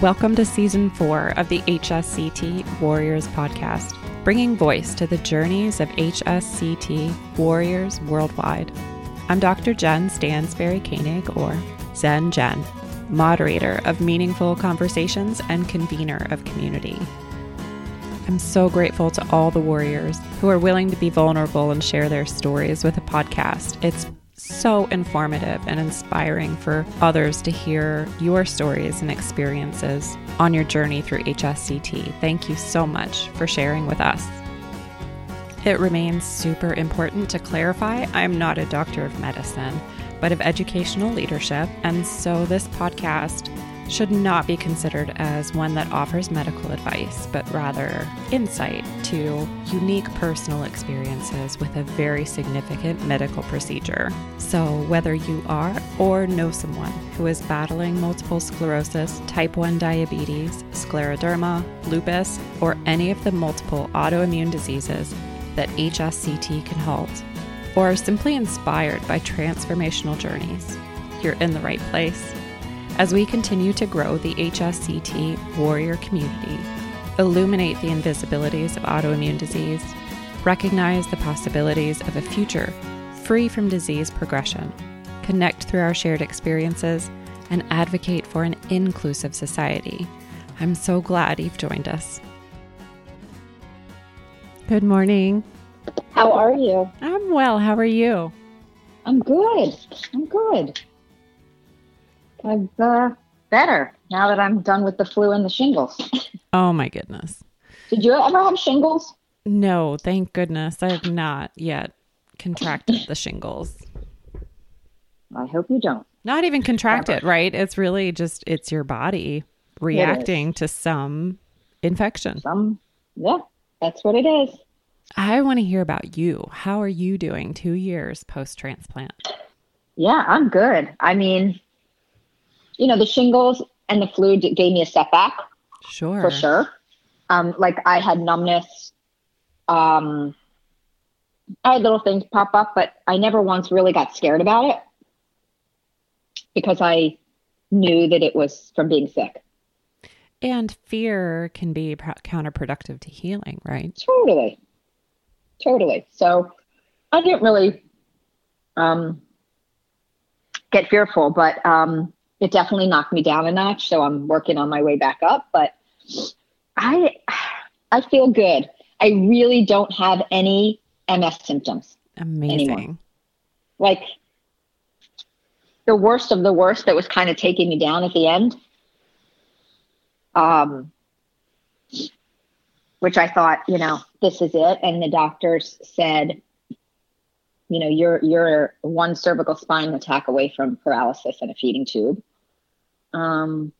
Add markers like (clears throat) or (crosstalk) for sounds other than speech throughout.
welcome to season four of the HSCT Warriors podcast, bringing voice to the journeys of HSCT warriors worldwide. I'm Dr. Jen Stansberry Koenig, or Zen Jen, moderator of meaningful conversations and convener of community. I'm so grateful to all the warriors who are willing to be vulnerable and share their stories with a podcast. It's so informative and inspiring for others to hear your stories and experiences on your journey through HSCT. Thank you so much for sharing with us. It remains super important to clarify I'm not a doctor of medicine, but of educational leadership, and so this podcast should not be considered as one that offers medical advice, but rather insight to unique personal experiences with a very significant medical procedure. So, whether you are or know someone who is battling multiple sclerosis, type 1 diabetes, scleroderma, lupus, or any of the multiple autoimmune diseases that HSCT can halt, or are simply inspired by transformational journeys, you're in the right place as we continue to grow the HSCT warrior community, illuminate the invisibilities of autoimmune disease, recognize the possibilities of a future free from disease progression, connect through our shared experiences, and advocate for an inclusive society. I'm so glad you've joined us. Good morning. How are you? I'm well. How are you? I'm good. I'm good. I'm uh, better now that I'm done with the flu and the shingles. Oh my goodness. Did you ever have shingles? No, thank goodness. I have not yet contracted the shingles. I hope you don't. Not even contracted, right? It's really just it's your body reacting to some infection. Some, yeah, that's what it is. I want to hear about you. How are you doing 2 years post transplant? Yeah, I'm good. I mean, you know, the shingles and the flu gave me a setback. Sure. For sure. Um, like I had numbness. Um, I had little things pop up, but I never once really got scared about it because I knew that it was from being sick. And fear can be counterproductive to healing, right? Totally. Totally. So I didn't really um, get fearful, but um, it definitely knocked me down a notch. So I'm working on my way back up, but I, I feel good. I really don't have any MS symptoms. Amazing. Anymore. Like the worst of the worst that was kind of taking me down at the end. Um, which I thought, you know, this is it. And the doctors said, you know, you're you're one cervical spine attack away from paralysis and a feeding tube um,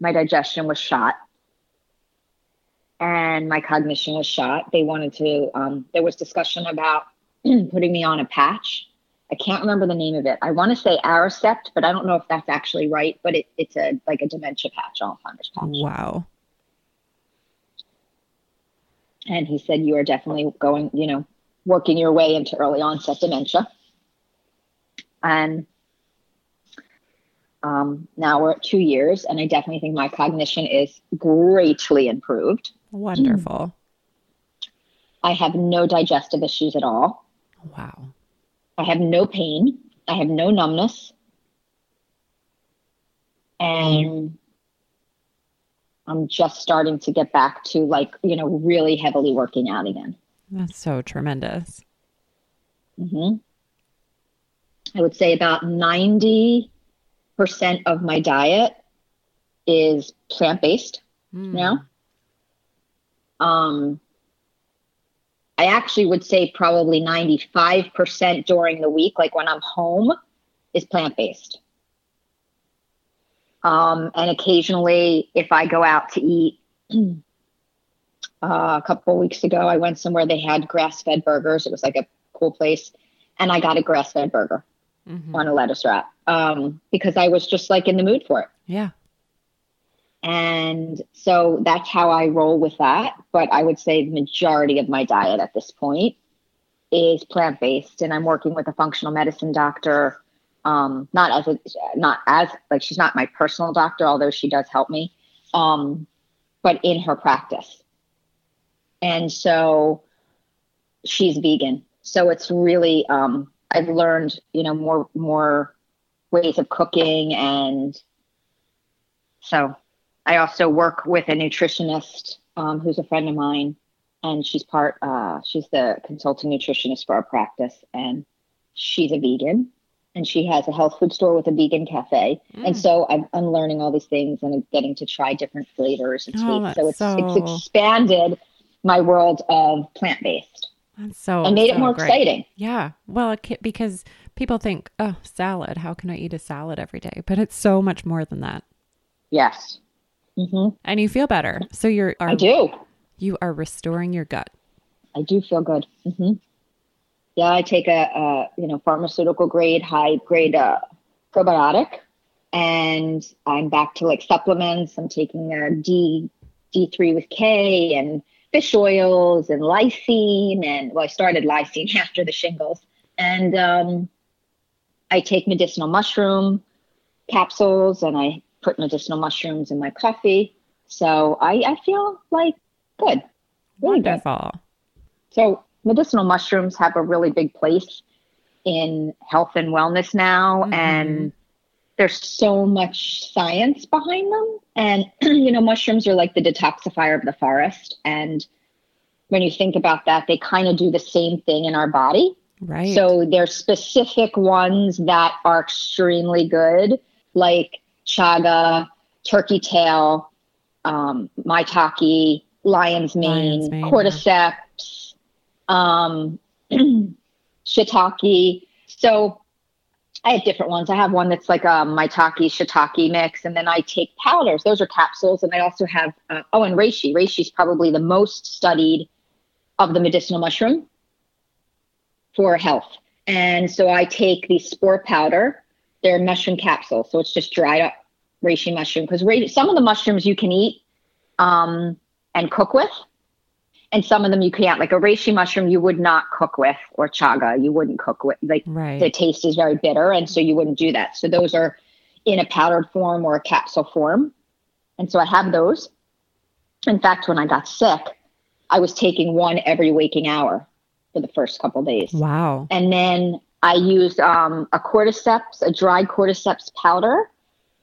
my digestion was shot and my cognition was shot. They wanted to, um, there was discussion about (clears throat) putting me on a patch. I can't remember the name of it. I want to say Aricept, but I don't know if that's actually right, but it, it's a like a dementia patch, Alzheimer's patch. Wow. And he said, you are definitely going, you know, working your way into early onset dementia. And um, now we're at two years, and I definitely think my cognition is greatly improved. Wonderful. I have no digestive issues at all. Wow. I have no pain. I have no numbness. And I'm just starting to get back to like, you know, really heavily working out again. That's so tremendous. Mm-hmm. I would say about 90 percent of my diet is plant based mm. now. Um, I actually would say probably 95% during the week, like when I'm home, is plant based. Um, and occasionally, if I go out to eat, (clears throat) uh, a couple weeks ago, I went somewhere they had grass fed burgers. It was like a cool place. And I got a grass fed burger mm-hmm. on a lettuce wrap um, because I was just like in the mood for it. Yeah. And so that's how I roll with that. But I would say the majority of my diet at this point is plant based, and I'm working with a functional medicine doctor. Um, not as a, not as like she's not my personal doctor, although she does help me. um, but in her practice. And so she's vegan. So it's really um, I've learned, you know, more more ways of cooking and so I also work with a nutritionist um, who's a friend of mine and she's part uh, she's the consulting nutritionist for our practice and she's a vegan and she has a health food store with a vegan cafe. Mm. and so I'm, I'm learning all these things and I'm getting to try different flavors and oh, so it's so... it's expanded my world of plant-based that's so and made so it more great. exciting yeah well because people think oh salad how can i eat a salad every day but it's so much more than that yes mm-hmm. and you feel better so you're are, i do you are restoring your gut. I do feel good. Mm-hmm. Yeah, I take a, a, you know pharmaceutical grade, high grade uh, probiotic, and I'm back to like supplements. I'm taking a D D three with K and fish oils and lysine, and well, I started lysine (laughs) after the shingles, and um, I take medicinal mushroom capsules, and I put medicinal mushrooms in my coffee. So I, I feel like Good. Really Wonderful. Good. So medicinal mushrooms have a really big place in health and wellness now mm-hmm. and there's so much science behind them and (clears throat) you know mushrooms are like the detoxifier of the forest and when you think about that they kind of do the same thing in our body right so there's specific ones that are extremely good like chaga turkey tail um, maitake lion's mane, lion's mane cordyceps, yeah. um, (clears throat) shiitake. So I have different ones. I have one that's like a maitake shiitake mix, and then I take powders. Those are capsules, and I also have uh, oh, and reishi. Reishi is probably the most studied of the medicinal mushroom for health. And so I take the spore powder. They're mushroom capsules, so it's just dried up reishi mushroom because some of the mushrooms you can eat. Um, and cook with. And some of them you can't, like a reishi mushroom, you would not cook with, or chaga, you wouldn't cook with. Like right. the taste is very bitter, and so you wouldn't do that. So those are in a powdered form or a capsule form. And so I have those. In fact, when I got sick, I was taking one every waking hour for the first couple days. Wow. And then I used um, a cordyceps, a dried cordyceps powder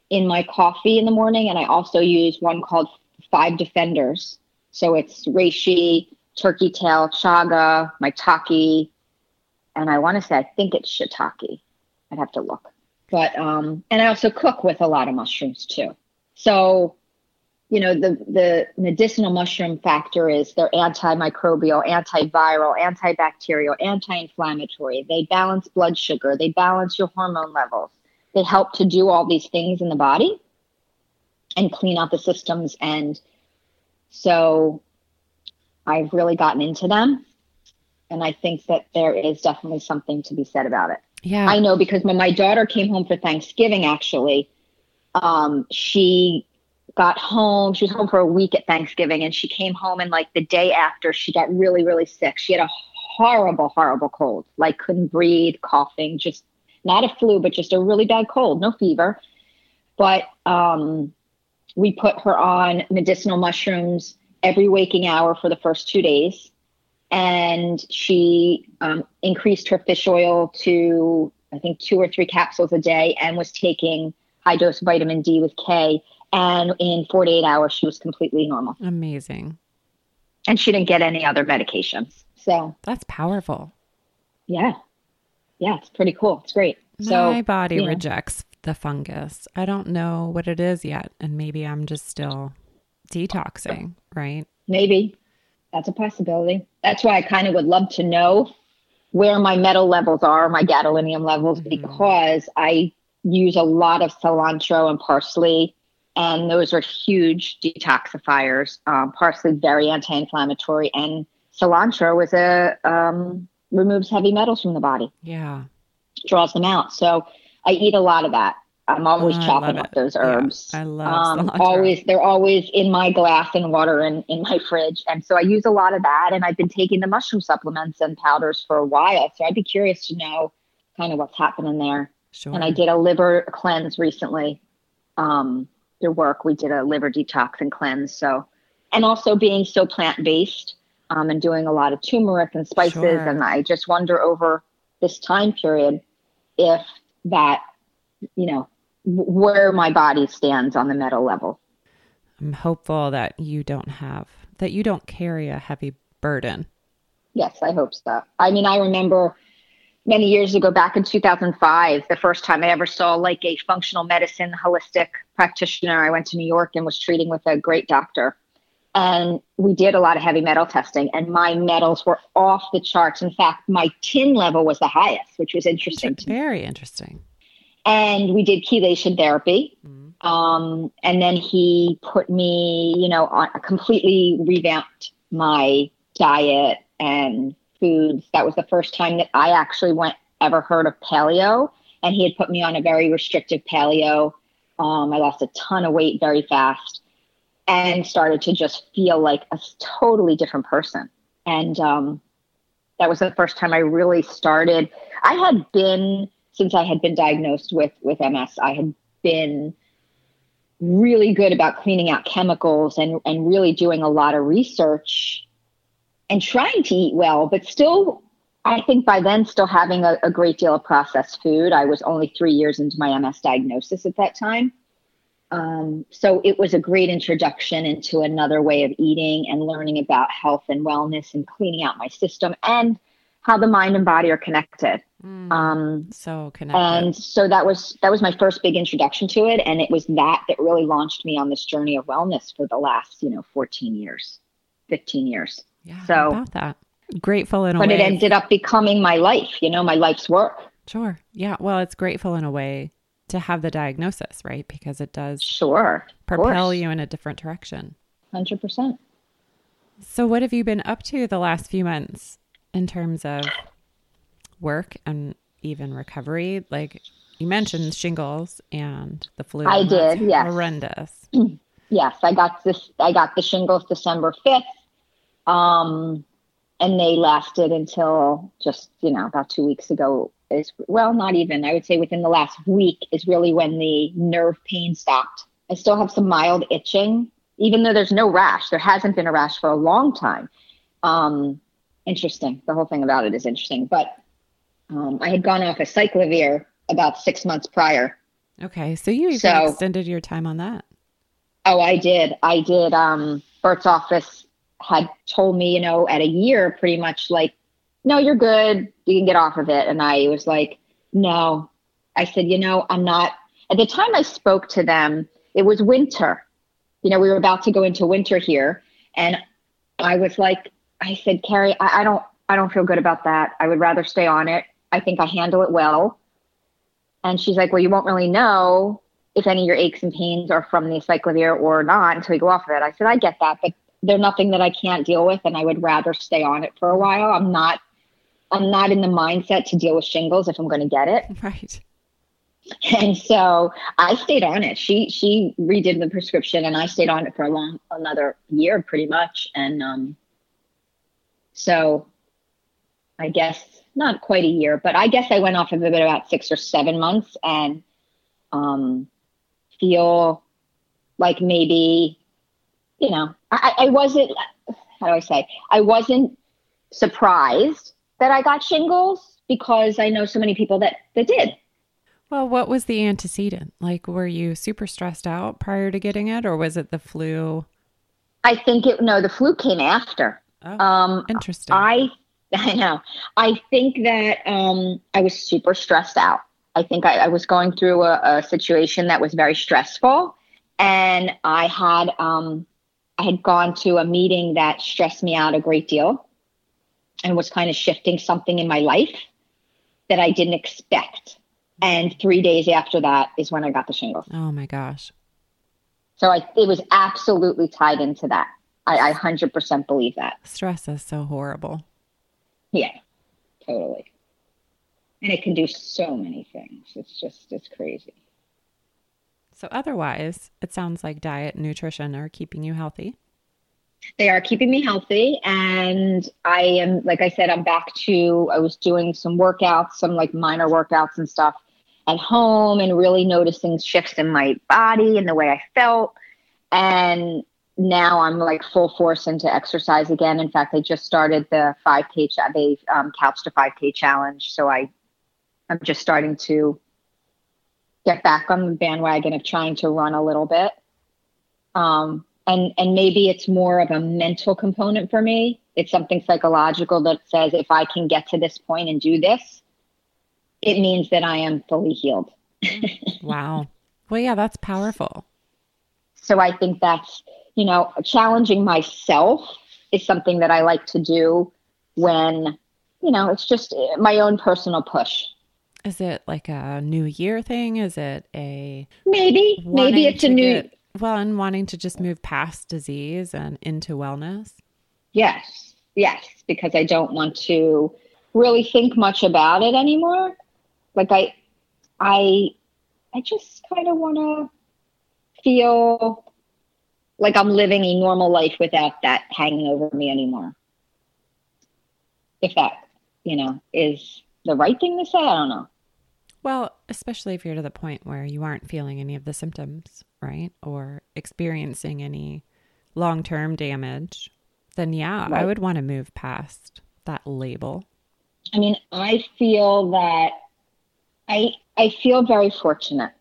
in my coffee in the morning. And I also use one called Five Defenders, so it's reishi, turkey tail, chaga, maitake, and I want to say I think it's shiitake. I'd have to look. But um, and I also cook with a lot of mushrooms too. So, you know, the the medicinal mushroom factor is they're antimicrobial, antiviral, antibacterial, anti-inflammatory. They balance blood sugar. They balance your hormone levels. They help to do all these things in the body and clean out the systems and so I've really gotten into them. And I think that there is definitely something to be said about it. Yeah. I know because when my daughter came home for Thanksgiving, actually, um, she got home. She was home for a week at Thanksgiving and she came home and like the day after she got really, really sick. She had a horrible, horrible cold, like couldn't breathe, coughing, just not a flu, but just a really bad cold, no fever. But um, we put her on medicinal mushrooms every waking hour for the first two days. And she um, increased her fish oil to, I think, two or three capsules a day and was taking high dose vitamin D with K. And in 48 hours, she was completely normal. Amazing. And she didn't get any other medications. So that's powerful. Yeah. Yeah, it's pretty cool. It's great. My so, body rejects the fungus. I don't know what it is yet. And maybe I'm just still detoxing, right? Maybe. That's a possibility. That's why I kind of would love to know where my metal levels are, my gadolinium levels, mm-hmm. because I use a lot of cilantro and parsley, and those are huge detoxifiers. Um, parsley very anti-inflammatory, and cilantro is a um, removes heavy metals from the body. Yeah, draws them out. So I eat a lot of that. I'm always oh, chopping up those herbs. Yeah, I love um, always they're always in my glass and water and in my fridge. And so I use a lot of that and I've been taking the mushroom supplements and powders for a while. So I'd be curious to know kind of what's happening there. Sure. And I did a liver cleanse recently. Um, after work we did a liver detox and cleanse. So, and also being so plant based um, and doing a lot of turmeric and spices. Sure. And I just wonder over this time period if that, you know, where my body stands on the metal level. I'm hopeful that you don't have, that you don't carry a heavy burden. Yes, I hope so. I mean, I remember many years ago, back in 2005, the first time I ever saw like a functional medicine holistic practitioner. I went to New York and was treating with a great doctor. And we did a lot of heavy metal testing, and my metals were off the charts. In fact, my tin level was the highest, which was interesting. Very interesting. And we did chelation therapy. Mhm. Um, and then he put me, you know, on completely revamped my diet and foods. That was the first time that I actually went ever heard of paleo. And he had put me on a very restrictive paleo. Um, I lost a ton of weight very fast and started to just feel like a totally different person. And um, that was the first time I really started. I had been since I had been diagnosed with with MS. I had been really good about cleaning out chemicals and and really doing a lot of research and trying to eat well, but still. I think by then, still having a, a great deal of processed food. I was only three years into my MS diagnosis at that time. Um, so it was a great introduction into another way of eating and learning about health and wellness and cleaning out my system and how the mind and body are connected. Mm, Um, so connected. and so that was that was my first big introduction to it, and it was that that really launched me on this journey of wellness for the last you know 14 years, 15 years. yeah, so- about that. Grateful in a But way. it ended up becoming my life, you know, my life's work. Sure. Yeah. Well, it's grateful in a way to have the diagnosis, right? Because it does Sure, propel course. you in a different direction. hundred percent. So, what have you been up to the last few months in terms of work and even recovery? Like you mentioned shingles and the flu. I did, yes. Horrendous. (clears throat) yes, I got this. I got the shingles December fifth, um, and they lasted until just you know about two weeks ago. Is well, not even. I would say within the last week is really when the nerve pain stopped. I still have some mild itching, even though there's no rash. There hasn't been a rash for a long time. Um, interesting. The whole thing about it is interesting. But um, I had gone off acyclovir about six months prior. Okay. So, you So- extended your time on that. Oh, I did. I did. Um, Burt's office had told me, you know, at a year, pretty much like, no, you're good. You can get off of it. And I was like, no. I said, you know, I'm not. At the time I spoke to them, it was winter. You know, we were about to go into winter here, and I was like, I said, Carrie, I, I don't, I don't feel good about that. I would rather stay on it. I think I handle it well. And she's like, well, you won't really know if any of your aches and pains are from the cyclovir or not until you go off of it. I said, I get that, but they're nothing that I can't deal with, and I would rather stay on it for a while. I'm not, I'm not in the mindset to deal with shingles if I'm going to get it. (laughs) Right. And so I stayed on it. She she redid the prescription, and I stayed on it for a long another year, pretty much. And um, so I guess not quite a year, but I guess I went off of it about six or seven months, and um, feel like maybe you know I, I wasn't how do I say I wasn't surprised that I got shingles because I know so many people that that did. Well, what was the antecedent? Like, were you super stressed out prior to getting it, or was it the flu? I think it no, the flu came after. Oh, Um, interesting. I (laughs) I know. I think that um, I was super stressed out. I think I, I was going through a, a situation that was very stressful, and I had um, I had gone to a meeting that stressed me out a great deal, and was kind of shifting something in my life that I didn't expect. And three days after that is when I got the shingles. oh my gosh. So I, it was absolutely tied into that. I, I 100% believe that. Stress is so horrible. Yeah, totally. And it can do so many things. It's just, it's crazy. So, otherwise, it sounds like diet and nutrition are keeping you healthy. They are keeping me healthy. And I am, like I said, I'm back to, I was doing some workouts, some like minor workouts and stuff. at home and really noticing shifts in my body and the way I felt. And now I'm like full force into exercise again. In fact, I just started the 5K, cha- they um, couch to 5K challenge. So I, I'm just starting to get back on the bandwagon of trying to run a little bit. Um, and, and maybe it's more of a mental component for me. It's something psychological that says if I can get to this point and do this, it means that I am fully healed. (laughs) wow. Well, yeah, that's powerful. So I think that's, you know, challenging myself is something that I like to do when, you know, it's just my own personal push. Is it like a new year thing? Is it a maybe maybe it's a new get, well, and wanting to just move past disease and into wellness? Yes. Yes, because I don't want to really think much about it anymore. Like I I I just kind of want to feel like I'm living a normal life without that hanging over me anymore. If that, you know, is the right thing to say, I don't know. Well, especially if you're to the point where you aren't feeling any of the symptoms, right? Or experiencing any long term damage, then yeah, right. I would want to move past that label. I mean, I feel that I I feel very fortunate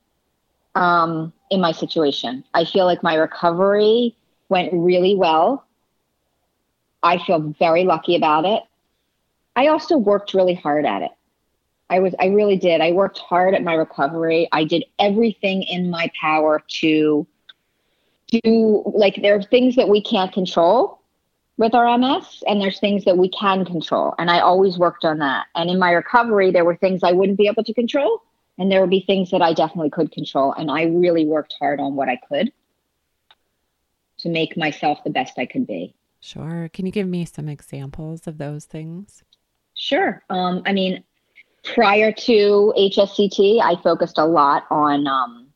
um, in my situation. I feel like my recovery went really well. I feel very lucky about it. I also worked really hard at it. I was I really did. I worked hard at my recovery. I did everything in my power to do like there are things that we can't control with our MS and there's things that we can control. And I always worked on that. And in my recovery there were things I wouldn't be able to control and there would be things that I definitely could control and I really worked hard on what I could to make myself the best I could be. Sure. Can you give me some examples of those things? Sure. Um, I mean, prior to HSCT, I focused a lot on, um,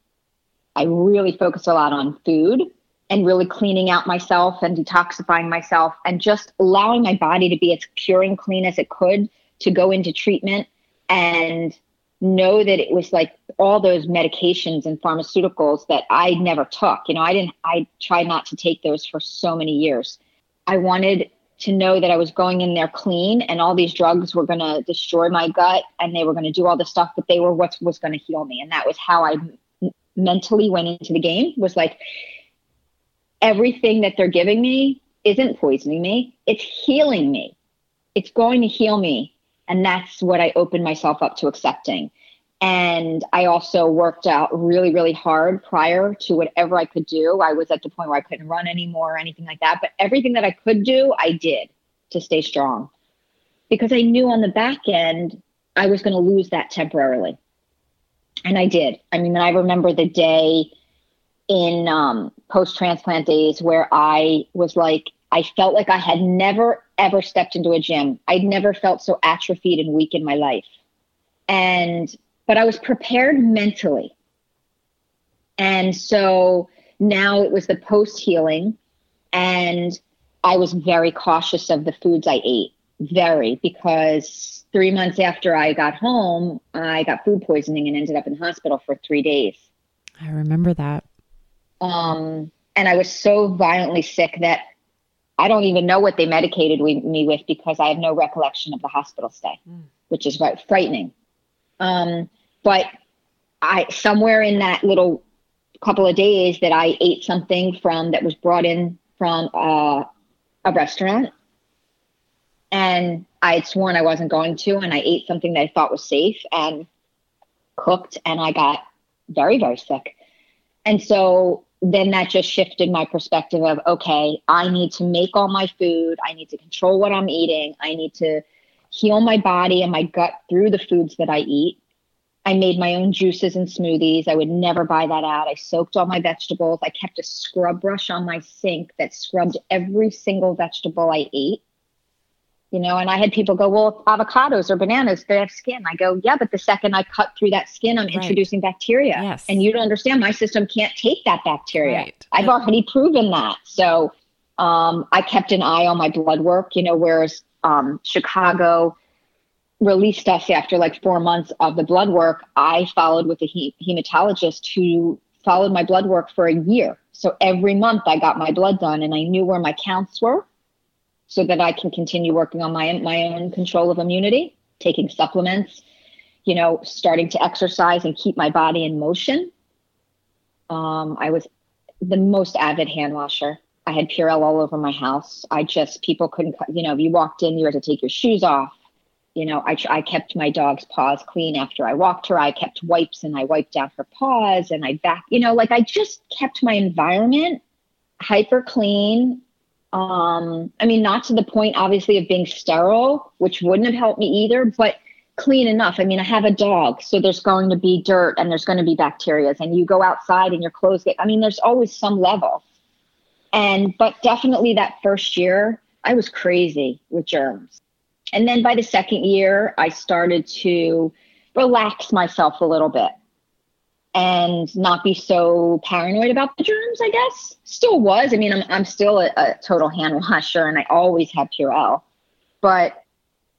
I really focused a lot on food and really cleaning out myself and detoxifying myself and just allowing my body to be as pure and clean as it could to go into treatment and know that it was like all those medications and pharmaceuticals that I never took. You know, I didn't, I tried not to take those for so many years. I wanted to know that I was going in there clean and all these drugs were going to destroy my gut and they were going to do all this stuff, but they were what was going to heal me. And that was how I mentally went into the game was like, everything that they're giving me isn't poisoning me. It's healing me. It's going to heal me. And that's what I opened myself up to accepting. And I also worked out really, really hard prior to whatever I could do. I was at the point where I couldn't run anymore or anything like that. But everything that I could do, I did to stay strong because I knew on the back end I was going to lose that temporarily. And I did. I mean, I remember the day in um, post transplant days where I was like, I felt like I had never, ever stepped into a gym. I'd never felt so atrophied and weak in my life. And but I was prepared mentally. And so now it was the post healing, and I was very cautious of the foods I ate, very, because three months after I got home, I got food poisoning and ended up in hospital for three days. I remember that. Um, and I was so violently sick that I don't even know what they medicated me with because I have no recollection of the hospital stay, mm. which is right, frightening. Um, but I somewhere in that little couple of days that I ate something from that was brought in from uh, a restaurant, and I had sworn I wasn't going to, and I ate something that I thought was safe and cooked, and I got very very sick, and so then that just shifted my perspective of okay, I need to make all my food, I need to control what I'm eating, I need to heal my body and my gut through the foods that I eat. I made my own juices and smoothies. I would never buy that out. I soaked all my vegetables. I kept a scrub brush on my sink that scrubbed every single vegetable I ate. You know, and I had people go, Well, avocados or bananas, they have skin. I go, Yeah, but the second I cut through that skin, I'm right. introducing bacteria. Yes. And you don't understand, my system can't take that bacteria. Right. I've already proven that. So um, I kept an eye on my blood work, you know, whereas um, Chicago, released us after like four months of the blood work, I followed with a he- hematologist who followed my blood work for a year. So every month I got my blood done and I knew where my counts were so that I can continue working on my my own control of immunity, taking supplements, you know, starting to exercise and keep my body in motion. Um, I was the most avid hand washer. I had Purell all over my house. I just people couldn't, you know, if you walked in, you had to take your shoes off. You know, I I kept my dog's paws clean after I walked her. I kept wipes and I wiped down her paws and I back, you know, like I just kept my environment hyper clean um, I mean, not to the point, obviously, of being sterile, which wouldn't have helped me either, but clean enough. I mean, I have a dog, so there's going to be dirt and there's going to be bacteria, and you go outside and your clothes get, I mean, there's always some level. And, but definitely that first year, I was crazy with germs. And then by the second year, I started to relax myself a little bit and not be so paranoid about the germs, I guess. Still was. I mean, I'm, I'm still a, a total hand washer and I always have Purell. But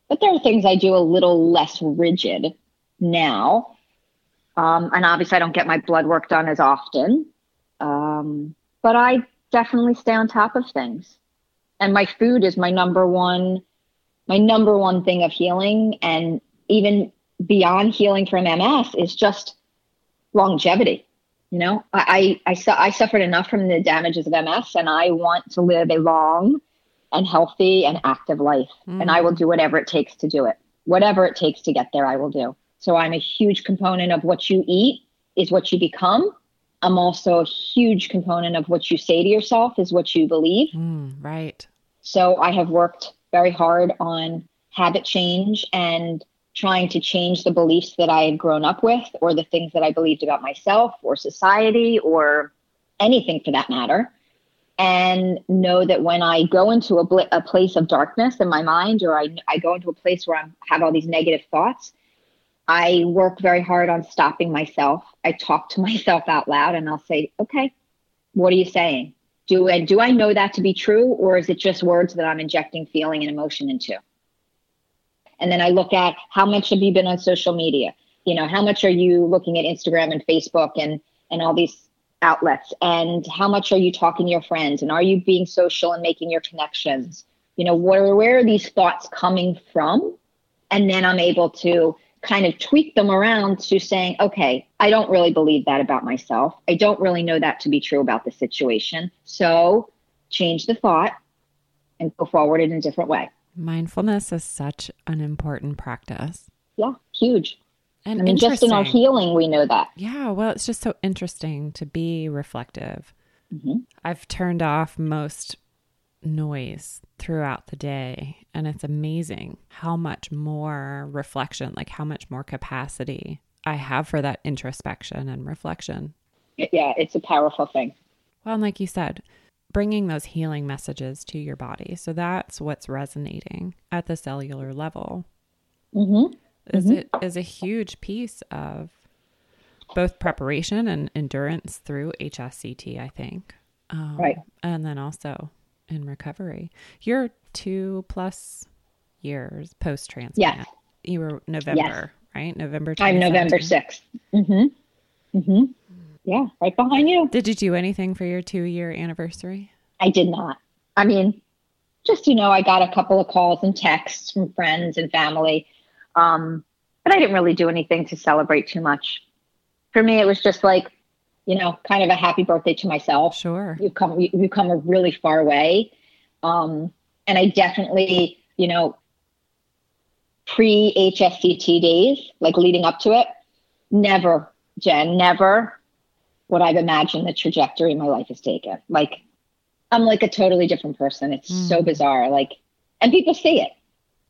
but there are things I do a little less rigid now. Um, and obviously I don't get my blood work done as often. Um, but I definitely stay on top of things. And my food is my number one my number one thing of healing and even beyond healing from MS is just longevity. You know, I, I, I, I suffered enough from the damages of MS and I want to live a long and healthy and active life. Mm. And I will do whatever it takes to do it. Whatever it takes to get there, I will do. So I'm a huge component of what you eat is what you become. I'm also a huge component of what you say to yourself is what you believe. Mm, right. So I have worked very hard on habit change and trying to change the beliefs that I had grown up with or the things that I believed about myself or society or anything for that matter. And know that when I go into a, bl- a place of darkness in my mind or I, I go into a place where I have all these negative thoughts, I work very hard on stopping myself. I talk to (laughs) myself out loud and I'll say, okay, what are you saying? Do I, do I know that to be true or is it just words that I'm injecting feeling and emotion into? And then I look at how much have you been on social media? You know, how much are you looking at Instagram and Facebook and and all these outlets? And how much are you talking to your friends? And are you being social and making your connections? You know, where where are these thoughts coming from? And then I'm able to kind of tweak them around to saying, okay, I don't really believe that about myself. I don't really know that to be true about the situation. So change the thought and go forward in a different way. Mindfulness is such an important practice. Yeah, huge. And I mean, just in our healing, we know that. Yeah, well, it's just so interesting to be reflective. Mm-hmm. I've turned off most noise throughout the day, and it's amazing how much more reflection, like how much more capacity I have for that introspection and reflection. Yeah, it's a powerful thing. Well, and like you said, bringing those healing messages to your body. So that's what's resonating at the cellular level. Mm-hmm. Is mm-hmm. it is a huge piece of both preparation and endurance through HSCT, I think. Um, right. And then also in recovery. You're two plus years post transplant. Yes. You were November, yes. right? November. I'm November 6th. Mm-hmm. Mm-hmm. Yeah, right behind you. Did you do anything for your two year anniversary? I did not. I mean, just, you know, I got a couple of calls and texts from friends and family. Um, but I didn't really do anything to celebrate too much. For me, it was just like, you know, kind of a happy birthday to myself. Sure. You've come, you've come a really far way. Um, and I definitely, you know, pre HSCT days, like leading up to it, never, Jen, never what I've imagined the trajectory my life has taken. Like I'm like a totally different person. It's mm. so bizarre. Like, and people see it,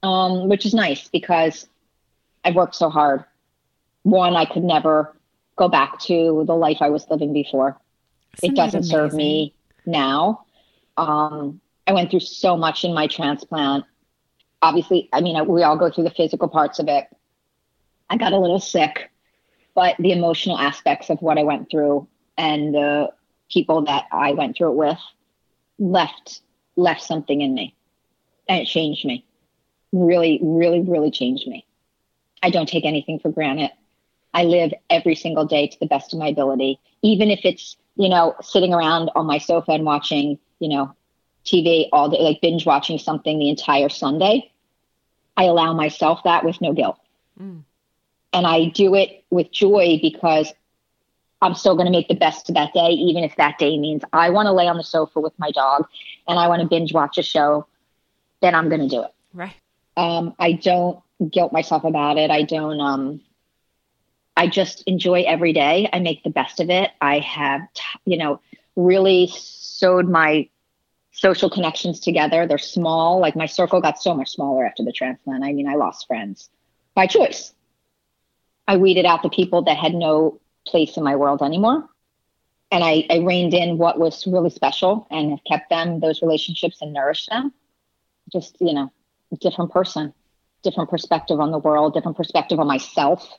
um, which is nice because I've worked so hard. One, I could never go back to the life I was living before. Isn't it doesn't serve me now. Um, I went through so much in my transplant. Obviously, I mean, we all go through the physical parts of it. I got a little sick but the emotional aspects of what I went through and the people that I went through it with left left something in me and it changed me really really really changed me I don't take anything for granted. I live every single day to the best of my ability, even if it's, you know, sitting around on my sofa and watching, you know, TV all day, like binge watching something the entire Sunday. I allow myself that with no guilt. Mm. And I do it with joy because I'm still going to make the best of that day, even if that day means I want to lay on the sofa with my dog and I want to binge watch a show, then I'm going to do it. Right. Um, I don't guilt myself about it. I don't, um, I just enjoy every day. I make the best of it. I have, you know, really sewed my social connections together. They're small. Like my circle got so much smaller after the transplant. I mean, I lost friends by choice. I weeded out the people that had no place in my world anymore. And I, I reined in what was really special and have kept them, those relationships, and nourished them. Just, you know, different person, different perspective on the world, different perspective on myself.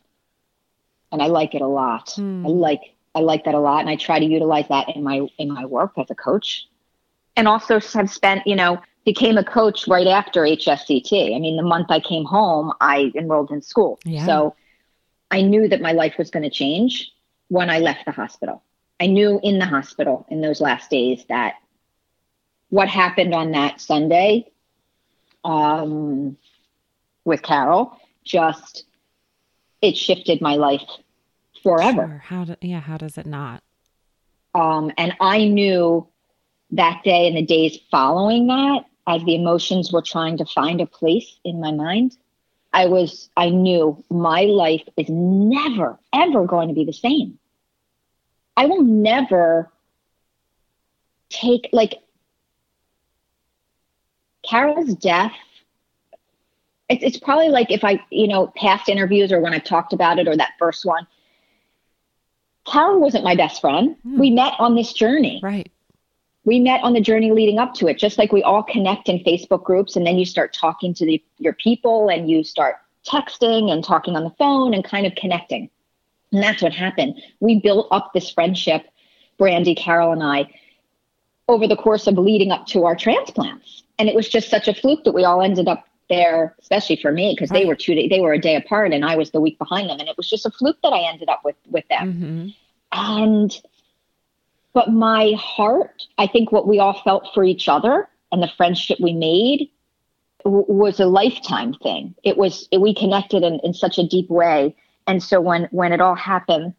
And I like it a lot. Mm. I like I like that a lot. And I try to utilize that in my in my work as a coach. And also have spent, you know, became a coach right after HSCT. I mean, the month I came home, I enrolled in school. Yeah. So I knew that my life was going to change when I left the hospital. I knew in the hospital in those last days that what happened on that Sunday um, with Carol just it shifted my life forever. Sure. How do, yeah, how does it not? Um, and I knew that day and the days following that, as the emotions were trying to find a place in my mind, I was, I knew my life is never, ever going to be the same. I will never take, like, Carol's death. It's, it's probably like if I, you know, past interviews or when I've talked about it or that first one. Carol wasn't my best friend. Mm. We met on this journey. Right we met on the journey leading up to it, just like we all connect in Facebook groups. And then you start talking to the, your people and you start texting and talking on the phone and kind of connecting. And that's what happened. We built up this friendship, Brandy, Carol, and I, over the course of leading up to our transplants. And it was just such a fluke that we all ended up there, especially for me, because right. they were two they were a day apart and I was the week behind them. And it was just a fluke that I ended up with with them. Mm-hmm. And but my heart, I think what we all felt for each other and the friendship we made w- was a lifetime thing. It was, it, we connected in, in such a deep way. And so when, when it all happened,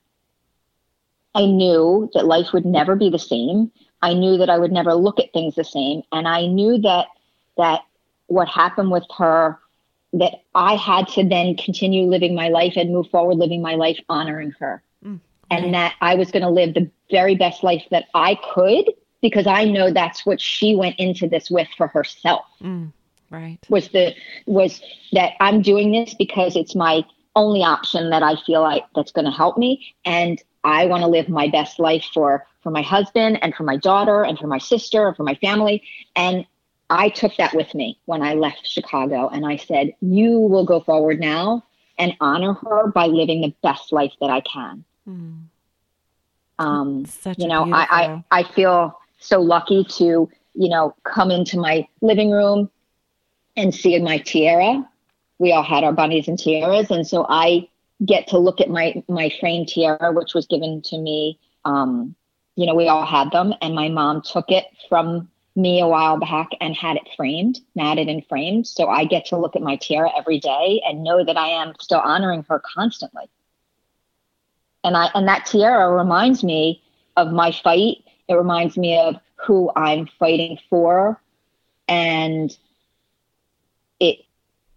I knew that life would never be the same. I knew that I would never look at things the same. And I knew that, that what happened with her, that I had to then continue living my life and move forward living my life honoring her. Mm and that I was going to live the very best life that I could because I know that's what she went into this with for herself. Mm, right. Was the was that I'm doing this because it's my only option that I feel like that's going to help me and I want to live my best life for for my husband and for my daughter and for my sister and for my family and I took that with me when I left Chicago and I said you will go forward now and honor her by living the best life that I can. Mm. Um, you know, I, I, I feel so lucky to, you know, come into my living room and see my tiara. We all had our bunnies and tiaras. And so I get to look at my, my framed tiara, which was given to me. Um, you know, we all had them and my mom took it from me a while back and had it framed, matted and framed. So I get to look at my tiara every day and know that I am still honoring her constantly and I and that tiara reminds me of my fight. It reminds me of who I'm fighting for, and it,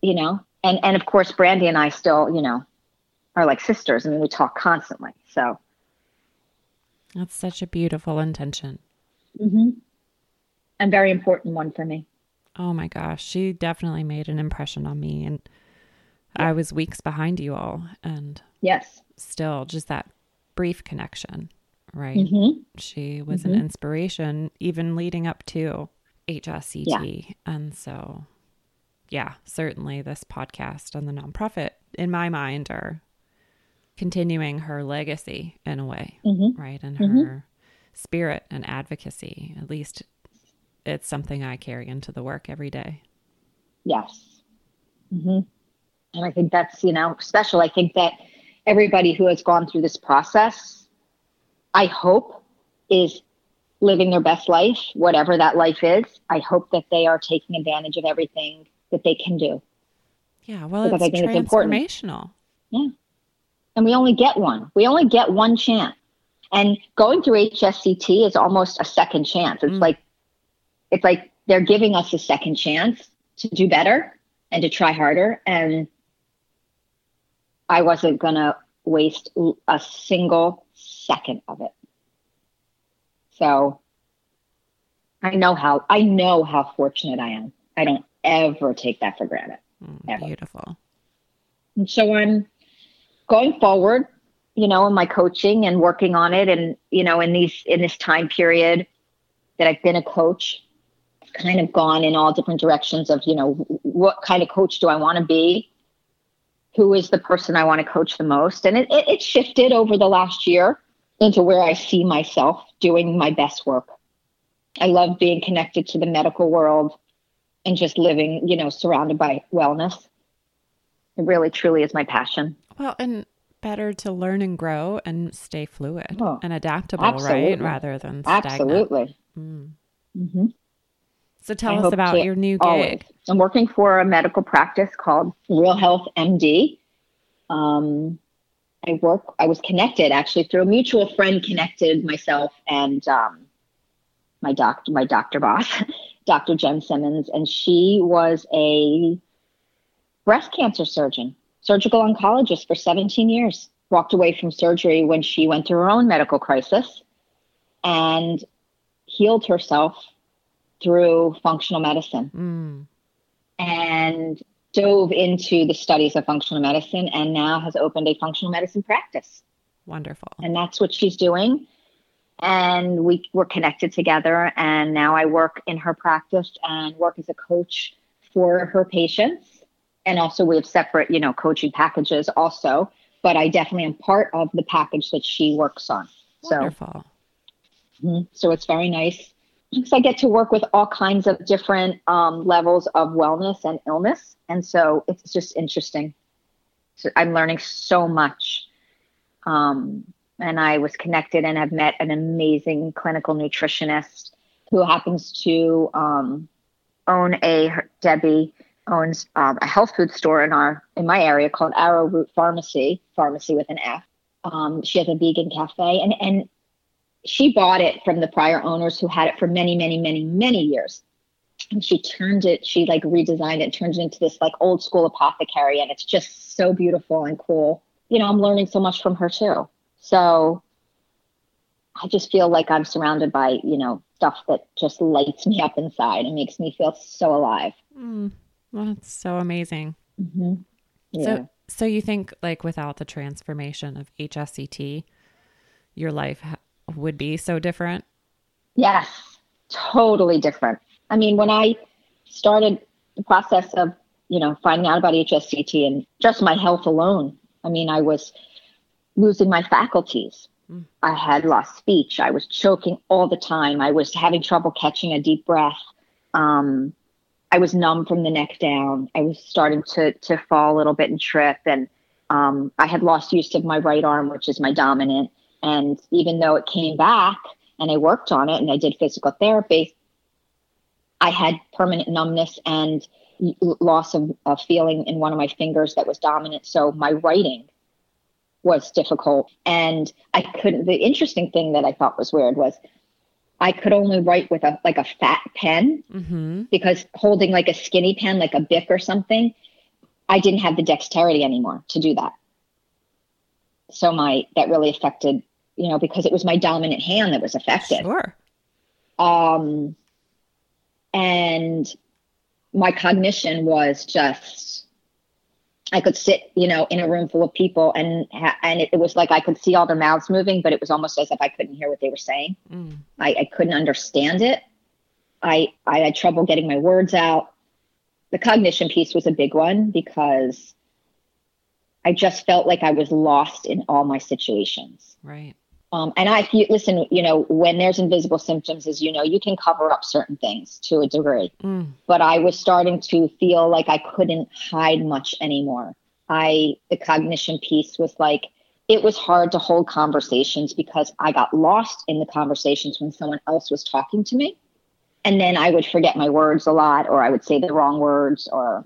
you know, and and of course, Brandy and I still, you know, are like sisters. I mean, we talk constantly. So that's such a beautiful intention. Mm-hmm. And very important one for me. Oh my gosh, she definitely made an impression on me, and yeah. I was weeks behind you all, and yes, still just that brief connection, right? Mm-hmm. She was mm-hmm. an inspiration even leading up to HSCT. Yeah. And so, yeah, certainly this podcast and the nonprofit, in my mind, are continuing her legacy in a way, mm-hmm. right? And mm-hmm. her spirit and advocacy. At least it's something I carry into the work every day. Yes. Mm-hmm. And I think that's, you know, special. I think that everybody who has gone through this process, I hope, is living their best life, whatever that life is. I hope that they are taking advantage of everything that they can do. Yeah, well, because it's transformational. It's yeah. And we only get one. We only get one chance. And going through HSCT is almost a second chance. It's mm. like it's like they're giving us a second chance to do better and to try harder. And I wasn't gonna waste a single second of it. So I know how I know how fortunate I am. I don't ever take that for granted. Mm, beautiful. And so I'm going forward, you know, in my coaching and working on it and, you know, in these in this time period that I've been a coach, kind of gone in all different directions of, you know, what kind of coach do I want to be? Who is the person I want to coach the most? And it, it, it shifted over the last year into where I see myself doing my best work. I love being connected to the medical world and just living, you know, surrounded by wellness. It really truly is my passion. Well, and better to learn and grow and stay fluid oh, and adaptable, absolutely. right? Rather than stagnant. Absolutely. Mm. Mm-hmm. So tell I us about your new gig. Always. I'm working for a medical practice called Real Health MD. Um, I work. I was connected actually through a mutual friend. Connected myself and um, my doctor, my doctor boss, (laughs) Dr. Jen Simmons, and she was a breast cancer surgeon surgical oncologist for 17 years. Walked away from surgery when she went through her own medical crisis and healed herself through functional medicine mm. and dove into the studies of functional medicine and now has opened a functional medicine practice. Wonderful. And that's what she's doing. And we were connected together. And now I work in her practice and work as a coach for her patients and also we have separate, you know, coaching packages also. But I definitely am part of the package that she works on. Wonderful. So, mm-hmm. so it's very nice because I get to work with all kinds of different um, levels of wellness and illness, and so it's just interesting. So I'm learning so much. Um, and I was connected and have met an amazing clinical nutritionist who happens to um, own a Debbie owns um, a health food store in our in my area called Arrowroot Farmacy, pharmacy with an F. Um, she has a vegan cafe, and and she bought it from the prior owners who had it for many, many, many, many years. And she turned it, she like redesigned it, turned it into this like old school apothecary, and it's just so beautiful and cool. You know, I'm learning so much from her too. So I just feel like I'm surrounded by, you know, stuff that just lights me up inside and makes me feel so alive. Mm. Well, that's so amazing. Mm-hmm. Yeah. So, so you think like without the transformation of HSCT, your life ha- would be so different? Yes, totally different. I mean, when I started the process of, you know, finding out about HSCT and just my health alone, I mean, I was losing my faculties. Mm. I had lost speech. I was choking all the time. I was having trouble catching a deep breath. Um, I was numb from the neck down. I was starting to to fall a little bit and trip, and um, I had lost use of my right arm, which is my dominant. And even though it came back, and I worked on it, and I did physical therapy, I had permanent numbness and loss of, of feeling in one of my fingers that was dominant. So my writing was difficult, and I couldn't. The interesting thing that I thought was weird was I could only write with a like a fat pen mm-hmm. because holding like a skinny pen, like a Bic or something, I didn't have the dexterity anymore to do that. So my that really affected, you know, because it was my dominant hand that was affected. Sure. Um, and my cognition was just I could sit, you know, in a room full of people, and and it, it, was like I could see all their mouths moving, but it was almost as if I couldn't hear what they were saying. Mm. I, I couldn't understand it. I I had trouble getting my words out. The cognition piece was a big one because I just felt like I was lost in all my situations. Right. Um, and I, listen, you know, when there's invisible symptoms, as you know, you can cover up certain things to a degree. Mm. But I was starting to feel like I couldn't hide much anymore. I the cognition piece was like it was hard to hold conversations because I got lost in the conversations when someone else was talking to me. And then I would forget my words a lot or I would say the wrong words or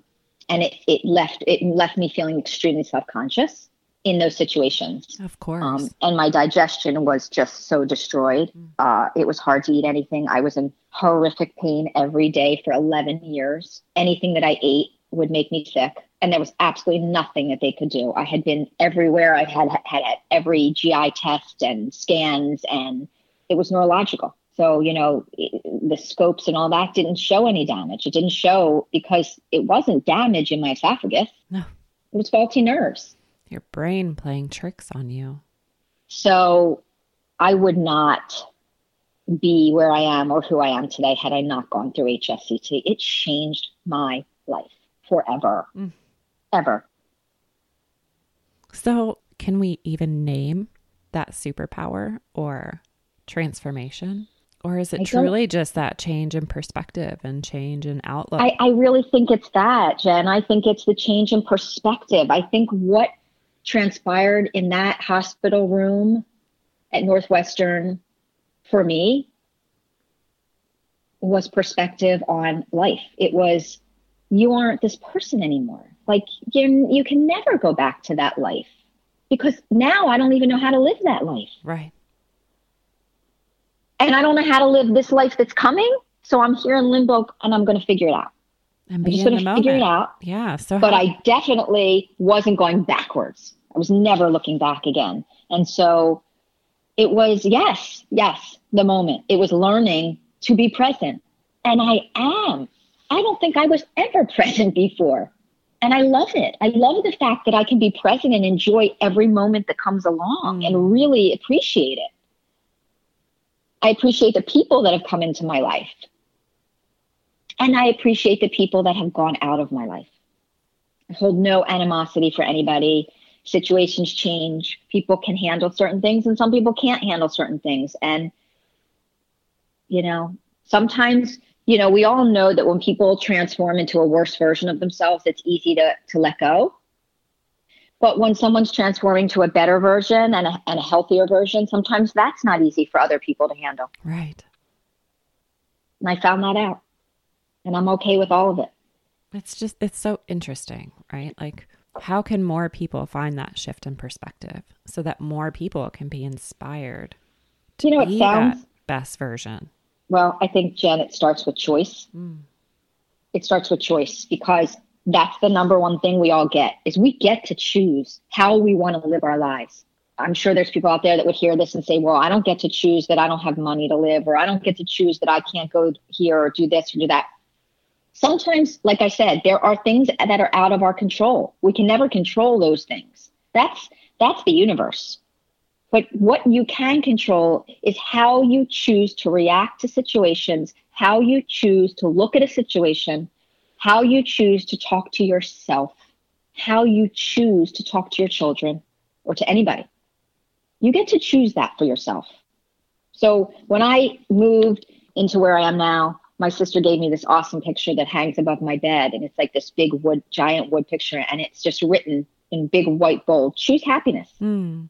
and it, it left it left me feeling extremely self-conscious in those situations. Of course. Um, and my digestion was just so destroyed. Mm. Uh, it was hard to eat anything. I was in horrific pain every day for 11 years. Anything that I ate would make me sick. And there was absolutely nothing that they could do. I had been everywhere. I had had, had every GI test and scans, and it was neurological. So, you know, the scopes and all that didn't show any damage. It didn't show because it wasn't damage in my esophagus. No. It was faulty nerves. Your brain playing tricks on you. So I would not be where I am or who I am today had I not gone through HSCT. It changed my life forever, mm. ever. So, can we even name that superpower or transformation? Or is it I truly just that change in perspective and change in outlook? I, I really think it's that, Jen. I think it's the change in perspective. I think what transpired in that hospital room at Northwestern for me was perspective on life. It was, you aren't this person anymore. Like you, you can never go back to that life because now I don't even know how to live that life. Right. And I don't know how to live this life that's coming. So I'm here in limbo and I'm going to figure it out. And I'm just going to figure it out. Yeah. So, but how- I definitely wasn't going backwards. I was never looking back again. And so it was, yes, yes, the moment. It was learning to be present. And I am. I don't think I was ever (laughs) present before. And I love it. I love the fact that I can be present and enjoy every moment that comes along mm. and really appreciate it. I appreciate the people that have come into my life. And I appreciate the people that have gone out of my life. I hold no animosity for anybody. Situations change. People can handle certain things, and some people can't handle certain things. And, you know, sometimes, you know, we all know that when people transform into a worse version of themselves, it's easy to, to let go. But when someone's transforming to a better version and a, and a healthier version, sometimes that's not easy for other people to handle. Right. And I found that out and I'm okay with all of it. It's just, it's so interesting, right? Like, how can more people find that shift in perspective so that more people can be inspired to you know, be sounds, that best version? Well, I think, Jen, it starts with choice. Mm. It starts with choice because that's the number one thing we all get is we get to choose how we want to live our lives. I'm sure there's people out there that would hear this and say, well, I don't get to choose that I don't have money to live, or I don't get to choose that I can't go here or do this or do that sometimes, like I said, there are things that are out of our control. We can never control those things. That's that's the universe. But what you can control is how you choose to react to situations, how you choose to look at a situation, how you choose to talk to yourself, how you choose to talk to your children or to anybody. You get to choose that for yourself. So when I moved into where I am now, my sister gave me this awesome picture that hangs above my bed and it's like this big wood giant wood picture and it's just written in big white bold choose happiness mm.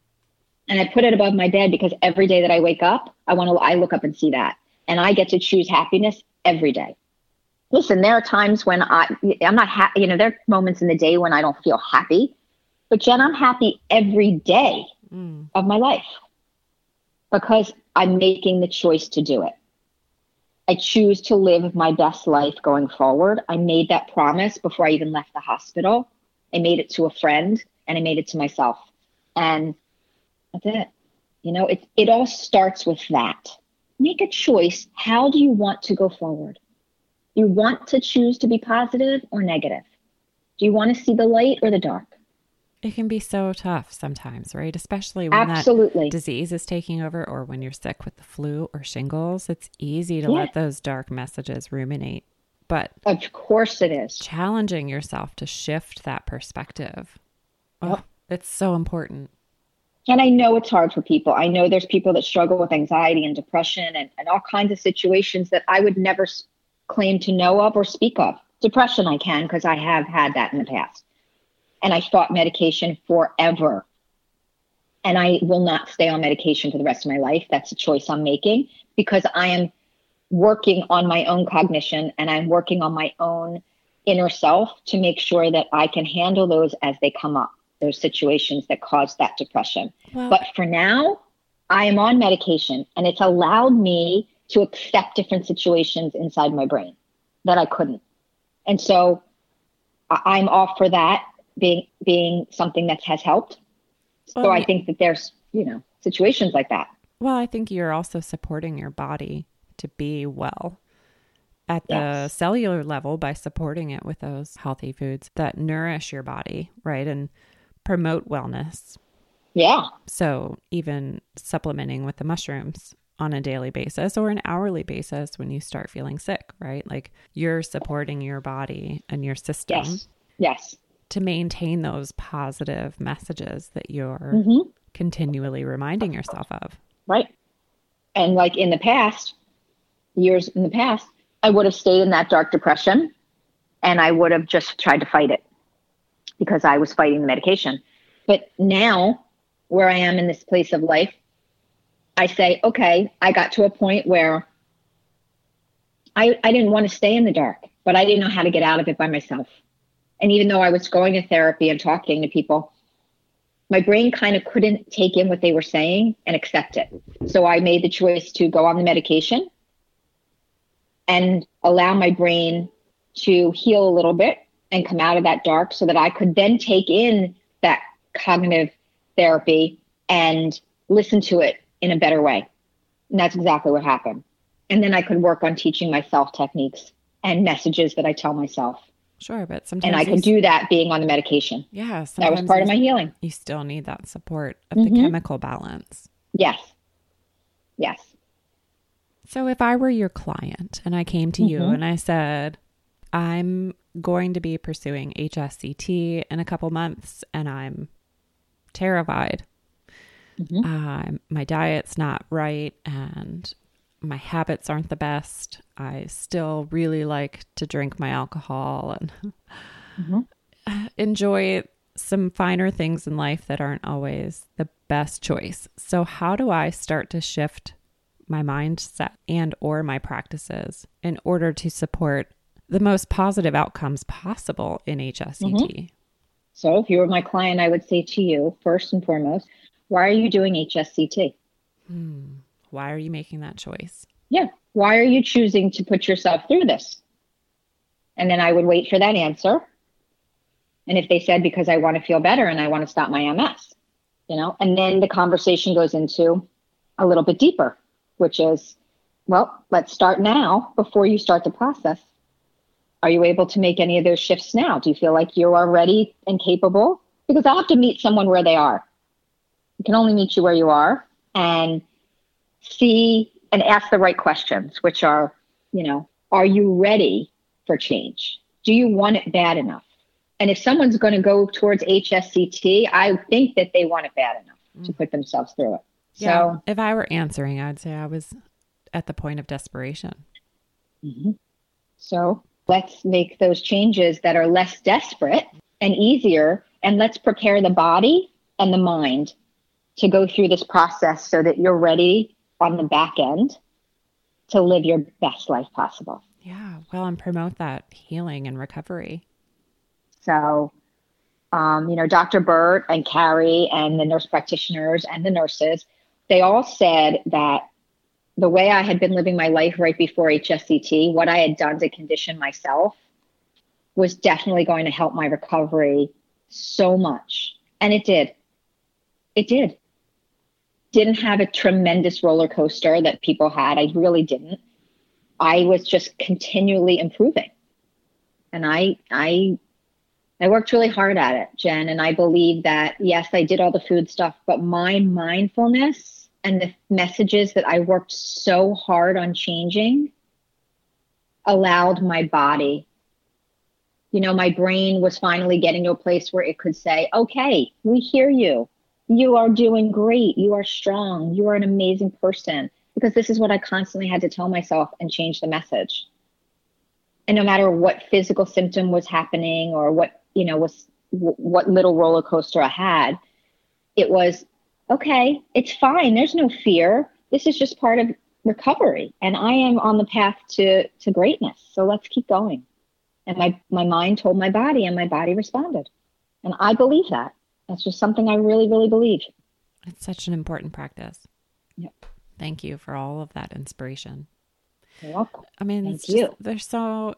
and i put it above my bed because every day that i wake up i want to i look up and see that and i get to choose happiness every day listen there are times when i i'm not happy you know there are moments in the day when i don't feel happy but jen i'm happy every day mm. of my life because i'm making the choice to do it I choose to live my best life going forward. I made that promise before I even left the hospital. I made it to a friend and I made it to myself. And that's it. You know, it, it all starts with that. Make a choice. How do you want to go forward? You want to choose to be positive or negative? Do you want to see the light or the dark? It can be so tough sometimes, right? Especially when Absolutely. that disease is taking over or when you're sick with the flu or shingles. It's easy to yeah. let those dark messages ruminate. But of course it is. Challenging yourself to shift that perspective. Oh, it's so important. And I know it's hard for people. I know there's people that struggle with anxiety and depression and, and all kinds of situations that I would never claim to know of or speak of. Depression, I can because I have had that in the past and I fought medication forever. And I will not stay on medication for the rest of my life. That's a choice I'm making because I am working on my own cognition and I'm working on my own inner self to make sure that I can handle those as they come up, those situations that cause that depression. Well, but for now, I am on medication and it's allowed me to accept different situations inside my brain that I couldn't. And so I'm off for that being being something that has helped. So well, I think that there's, you know, situations like that. Well, I think you're also supporting your body to be well at the yes. cellular level by supporting it with those healthy foods that nourish your body, right? And promote wellness. Yeah. So even supplementing with the mushrooms on a daily basis or an hourly basis when you start feeling sick, right? Like you're supporting your body and your system. Yes. Yes. To maintain those positive messages that you're mm-hmm. continually reminding yourself of. Right. And like in the past, years in the past, I would have stayed in that dark depression and I would have just tried to fight it because I was fighting the medication. But now, where I am in this place of life, I say, okay, I got to a point where I, I didn't want to stay in the dark, but I didn't know how to get out of it by myself. And even though I was going to therapy and talking to people, my brain kind of couldn't take in what they were saying and accept it. So I made the choice to go on the medication and allow my brain to heal a little bit and come out of that dark so that I could then take in that cognitive therapy and listen to it in a better way. And that's exactly what happened. And then I could work on teaching myself techniques and messages that I tell myself. Sure, but sometimes and I could do that being on the medication. Yeah, that was part of my healing. You still need that support of mm-hmm. the chemical balance. Yes, yes. So if I were your client and I came to mm-hmm. you and I said, I'm going to be pursuing HSCT in a couple months and I'm terrified. Mm-hmm. Uh, my diet's not right and my habits aren't the best. I still really like to drink my alcohol and mm-hmm. (sighs) enjoy some finer things in life that aren't always the best choice. So how do I start to shift my mindset and or my practices in order to support the most positive outcomes possible in HSCT. Mm-hmm. So if you were my client, I would say to you, first and foremost, why are you doing HSCT? Hmm. Why are you making that choice? Yeah. Why are you choosing to put yourself through this? And then I would wait for that answer. And if they said, because I want to feel better and I want to stop my MS, you know, and then the conversation goes into a little bit deeper which is, well, let's start now before you start the process. Are you able to make any of those shifts now? Do you feel like you are ready and capable? Because I have to meet someone where they are. I can only meet you where you are and see and ask the right questions, which are, you know, are you ready for change? Do you want it bad enough? And if someone's going to go towards HSCT, I think that they want it bad enough mm. to put themselves through it. Yeah. So, if I were answering, I'd say I was at the point of desperation. Mm-hmm. So let's make those changes that are less desperate and easier, and let's prepare the body and the mind to go through this process so that you're ready on the back end to live your best life possible. Yeah, well, and promote that healing and recovery. So, um, you know, Dr. Burt and Carrie and the nurse practitioners and the nurses they all said that the way I had been living my life right before HSCT, what I had done to condition myself was definitely going to help my recovery so much. And it did. It did. Didn't have a tremendous roller coaster that people had. I really didn't. I was just continually improving. And I I I worked really hard at it, Jen, and I believe that yes, I did all the food stuff, but my mindfulness and the messages that I worked so hard on changing allowed my body. You know, my brain was finally getting to a place where it could say, okay, we hear you. You are doing great. You are strong. You are an amazing person. Because this is what I constantly had to tell myself and change the message. And no matter what physical symptom was happening or what, you know, was what little roller coaster I had, it was okay, it's fine. There's no fear. This is just part of recovery. And I am on the path to, to greatness. So let's keep going. And my, my mind told my body, and my body responded. And I believe that. That's just something I really, really believe. It's such an important practice. Yep. Thank you for all of that inspiration. You're welcome. I mean, Thank it's just, you. there's so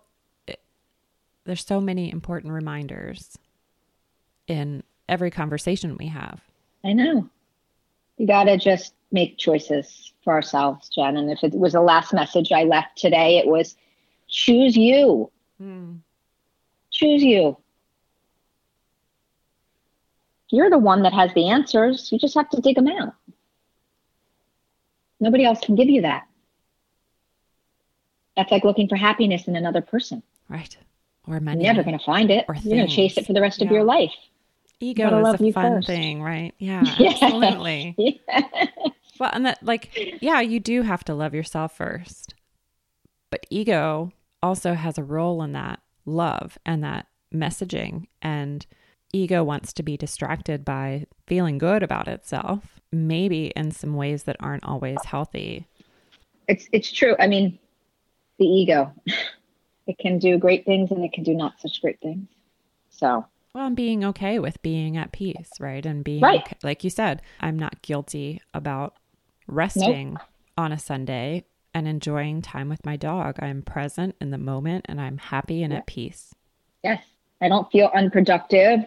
there's so many important reminders in every conversation we have. I know. You got to just make choices for ourselves, Jen. And if it was the last message I left today, it was choose you. Hmm. Choose you. You're the one that has the answers. You just have to dig them out. Nobody else can give you that. That's like looking for happiness in another person. Right. Or You're never going to find it. Or You're going to chase it for the rest of your life. Ego gotta is love a you fun first. thing, right? (laughs) Yeah, Yeah. absolutely. Well, and that, like, yeah, you do have to love yourself first. But ego also has a role in that love and that messaging. And ego wants to be distracted by feeling good about itself, maybe in some ways that aren't always healthy. it's it's true. I mean, the ego, (laughs) it can do great things and it can do not such great things. So Well, and being okay with being at peace, right? And being, Right. okay- like you said, I'm not guilty about resting on a Sunday and enjoying time with my dog. I'm present in the moment and I'm happy and at peace. yes, I don't feel unproductive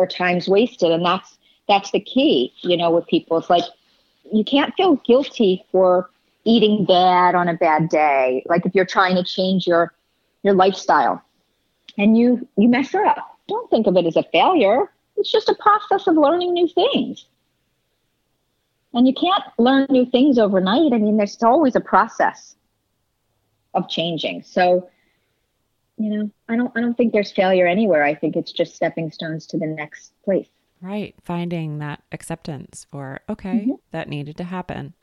or time's wasted, and that's that's the key. You know, with people, it's like you can't feel guilty for eating bad on a bad day. Like if you're trying to change your your lifestyle and you you mess up, don't think of it as a failure. It's just a process of learning new things. And you can't learn new things overnight. I mean, there's always a process of changing. So, you know, I don't I don't think there's failure anywhere. I think it's just stepping stones to the next place. Right. Finding that acceptance for, okay, Mhm. that needed to happen.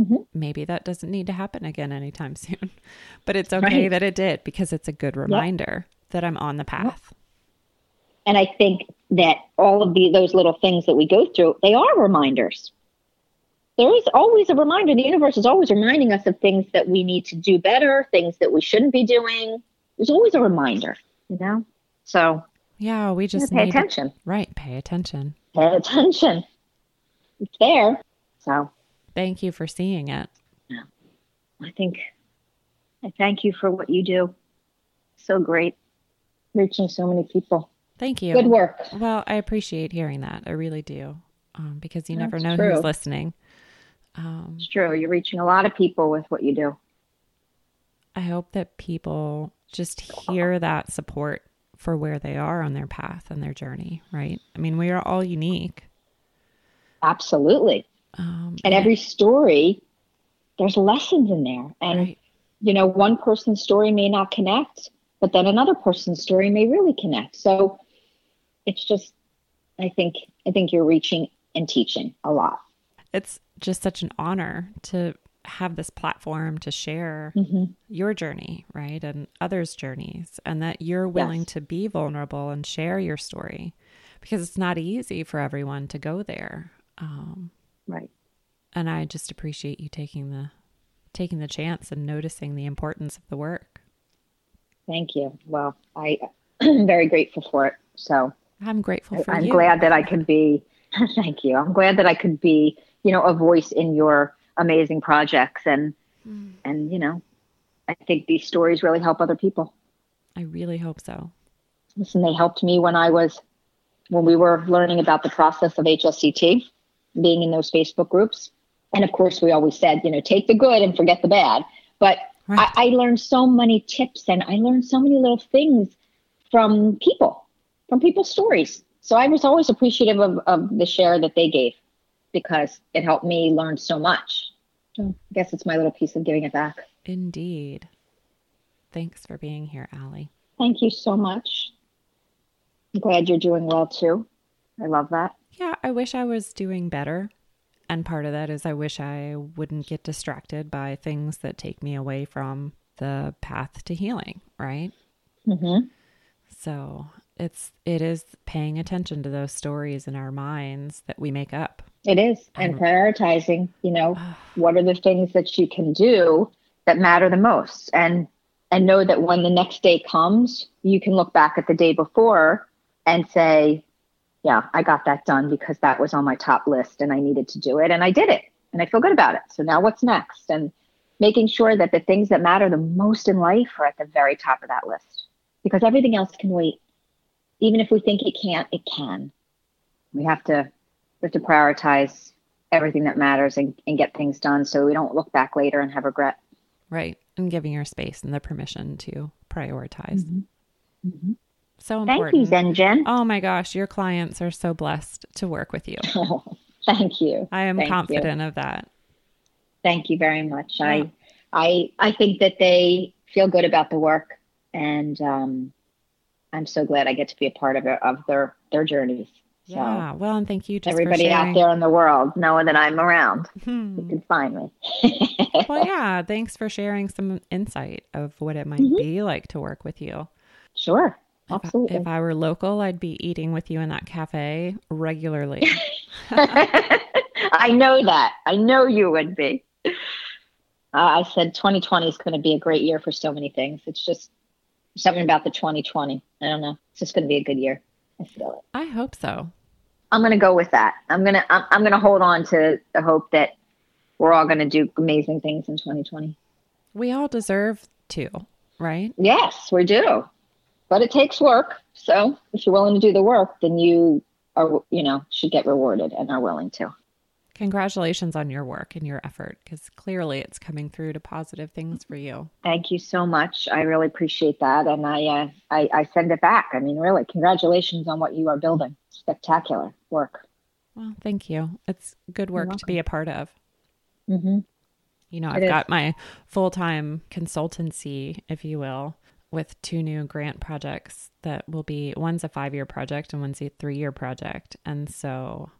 Mhm. Maybe that doesn't need to happen again anytime (laughs) soon, but it's okay Right. that it did because it's a good reminder that I'm on the path. And I think that all of the those little things that we go through, they are reminders. There is always a reminder. The universe is always reminding us of things that we need to do better, things that we shouldn't be doing. There's always a reminder, you know? So Yeah, we just pay to- attention. right, pay attention. Pay attention. It's there. So Thank you for seeing it. Yeah. I think I thank you for what you do. So great. Reaching so many people. Thank you. Good work. Well, I appreciate hearing that. I really do. Um, because you never know true. who's listening. Um, It's true. You're reaching a lot of people with what you do. I hope that people just hear that support for where they are on their path and their journey, right? I mean, we are all unique. Absolutely. Um, And every story, there's lessons in there. And, right. you know, one person's story may not connect, but then another person's story may really connect. So it's just, I think, I think you're reaching and teaching a lot. It's just such an honor to have this platform to share hmm your journey, right? And others' journeys, and that you're willing Yes. to be vulnerable and share your story because it's not easy for everyone to go there. Um, Right. and I just appreciate you taking the taking the chance and noticing the importance of the work. Thank you. Well, I am (clears throat) very grateful for it. So I'm grateful for I'm you. glad that I could be, (laughs) thank you. I'm glad that I could be, you know, a voice in your amazing projects. And, Mm. and, you know, I think these stories really help other people. I really hope so. Listen, they helped me when I was, when we were learning about the process of HSCT, being in those Facebook groups. And of course, we always said, you know, take the good and forget the bad. But Right. I, I learned so many tips and I learned so many little things from people, from people's stories. So I was always appreciative of, of the share that they gave because it helped me learn so much. So I guess it's my little piece of giving it back. Indeed. Thanks for being here, Allie. Thank you so much. I'm glad you're doing well too. I love that. Yeah, I wish I was doing better. And part of that is I wish I wouldn't get distracted by things that take me away from the path to healing, right? Mm-hmm. So it's it is paying attention to those stories in our minds that we make up. It is. And mm-hmm. prioritizing, you know, (sighs) what are the things that you can do that matter the most and and know that when the next day comes, you can look back at the day before and say, yeah, I got that done because that was on my top list and I needed to do it and I did it and I feel good about it. So now what's next? And making sure that the things that matter the most in life are at the very top of that list because everything else can wait. Even if we think it can't, it can. We have to we have to prioritize everything that matters and, and get things done so we don't look back later and have regret. Right. And giving your space and the permission to prioritize. Mm-hmm. Mm-hmm. So Thank you, Zen Jen. Oh my gosh, your clients are so blessed to work with you. Oh, (laughs) thank you. I am Thank you. confident of that. Thank you very much. Yeah. I I I think that they feel good about the work and um I'm so glad I get to be a part of it of their their journeys. So Yeah. Well, and thank you just everybody out there in the world knowing that I'm around. You Hmm. can find me. (laughs) Well, (laughs) yeah. Thanks for sharing some insight of what it might Mhm. be like to work with you. Sure. If I- Absolutely. If I were local, I'd be eating with you in that cafe regularly. (laughs) I know that. I know you would be. Uh, I said 2020 is going to be a great year for so many things. It's just something about the 2020. I don't know. It's just going to be a good year. I feel it. I hope so. I'm going to go with that. I'm going to I'm, I'm going to hold on to the hope that we're all going to do amazing things in 2020. We all deserve to, right? Yes, we do. But it takes work. So if you're willing to do the work, then you are, you know, should get rewarded and are willing to. Congratulations on your work and your effort because clearly it's coming through to positive things for you. Thank you so much. I really appreciate that, and I, uh, I I send it back. I mean, really, congratulations on what you are building. Spectacular work. Well, thank you. It's good work to be a part of. Mm-hmm. You know, It I've is. got my full time consultancy, if you will, with two new grant projects that will be one's a five year project and one's a three year project. And so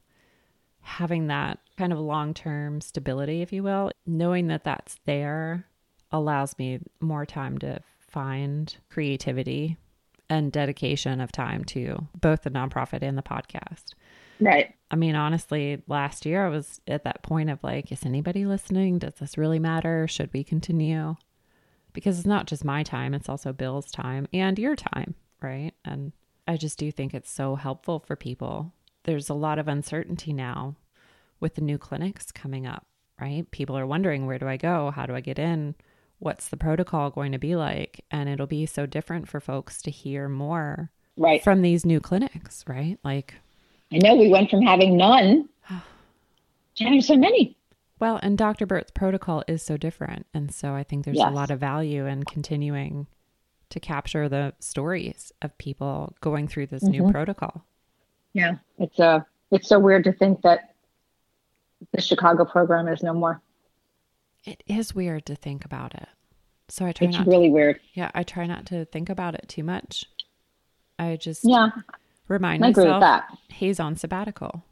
having that kind of long term stability, if you will, knowing that that's there allows me more time to find creativity and dedication of time to both the nonprofit and the podcast. Right. I mean, honestly, last year I was at that point of like, is anybody listening? Does this really matter? Should we continue? Because it's not just my time, it's also Bill's time and your time, right? And I just do think it's so helpful for people. There's a lot of uncertainty now with the new clinics coming up, right? People are wondering, where do I go? How do I get in? What's the protocol going to be like? And it'll be so different for folks to hear more Right. from these new clinics, right? Like, I know we went from having none (sighs) to having so many. Well, and Dr. Burt's protocol is so different. And so I think there's Yes. a lot of value in continuing to capture the stories of people going through this new Mhm. protocol. Yeah. It's uh it's so weird to think that the Chicago program is no more. It is weird to think about it. So I try It's not really weird. yeah, I try not to think about it too much. I just Yeah, remind I agree with myself that. he's on sabbatical.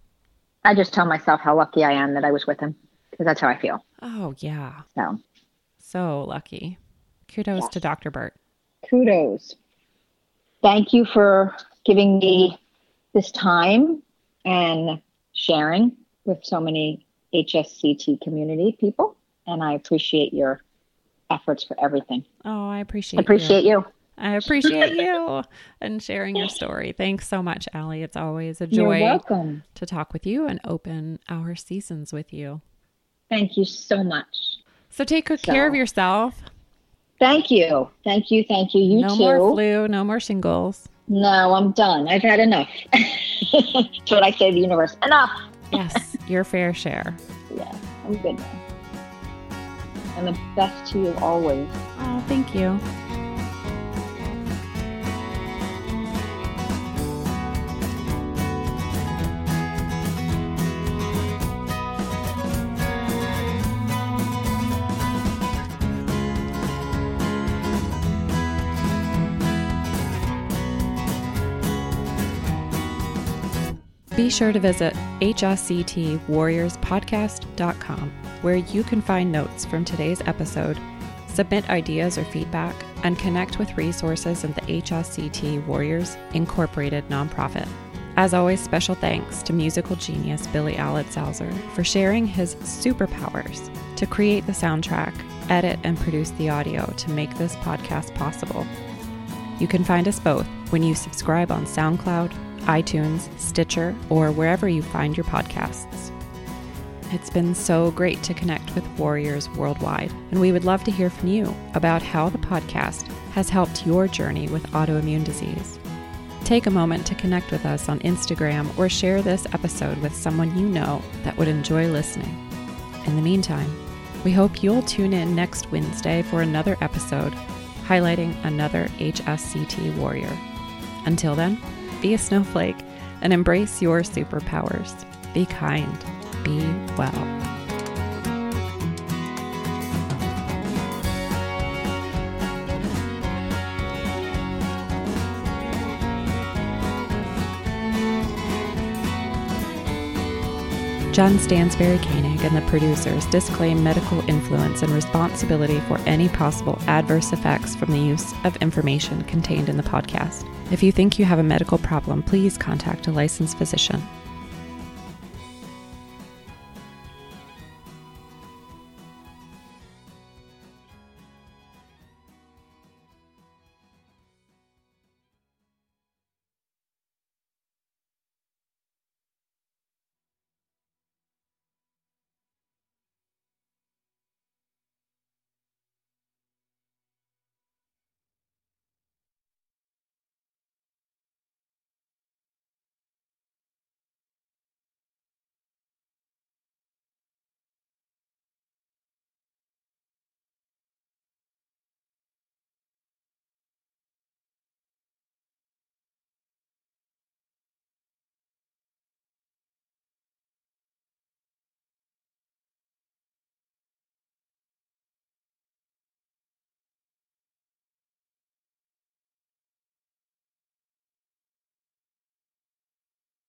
I just tell myself how lucky I am that I was with him because that's how I feel. Oh yeah. So So lucky. Kudos to Dr. Burt. kudos. Thank you for giving me this time and sharing with so many HSCT community people. And I appreciate your efforts for everything. Oh, I appreciate it. I appreciate you. I appreciate you (laughs) and sharing your story. Thanks so much, Allie. It's always a joy welcome. to talk with you and open our seasons with you. Thank you so much. So take good care of yourself. Thank you. Thank you. Thank you. You no too. No more flu, no more shingles. No, I'm done. I've had enough. That's what I say to the universe. Enough. Yes, your fair share. Yeah, I'm good now. And the best to you always. Oh, thank you. Be sure to visit hsctwarriorspodcast.com, where you can find notes from today's episode, submit ideas or feedback, and connect with resources of the HSCT Warriors Incorporated nonprofit. As always, special thanks to musical genius Billy Alitzhauser for sharing his superpowers to create the soundtrack, edit, and produce the audio to make this podcast possible. You can find us both when you subscribe on SoundCloud, iTunes, Stitcher, or wherever you find your podcasts. It's been so great to connect with warriors worldwide, and we would love to hear from you about how the podcast has helped your journey with autoimmune disease. Take a moment to connect with us on Instagram or share this episode with someone you know that would enjoy listening. In the meantime, we hope you'll tune in next Wednesday for another episode highlighting another HSCT warrior. Until then, be a snowflake and embrace your superpowers. Be kind, be well. Jen Stansberry Koenig and the producers disclaim medical influence and responsibility for any possible adverse effects from the use of information contained in the podcast. If you think you have a medical problem, please contact a licensed physician.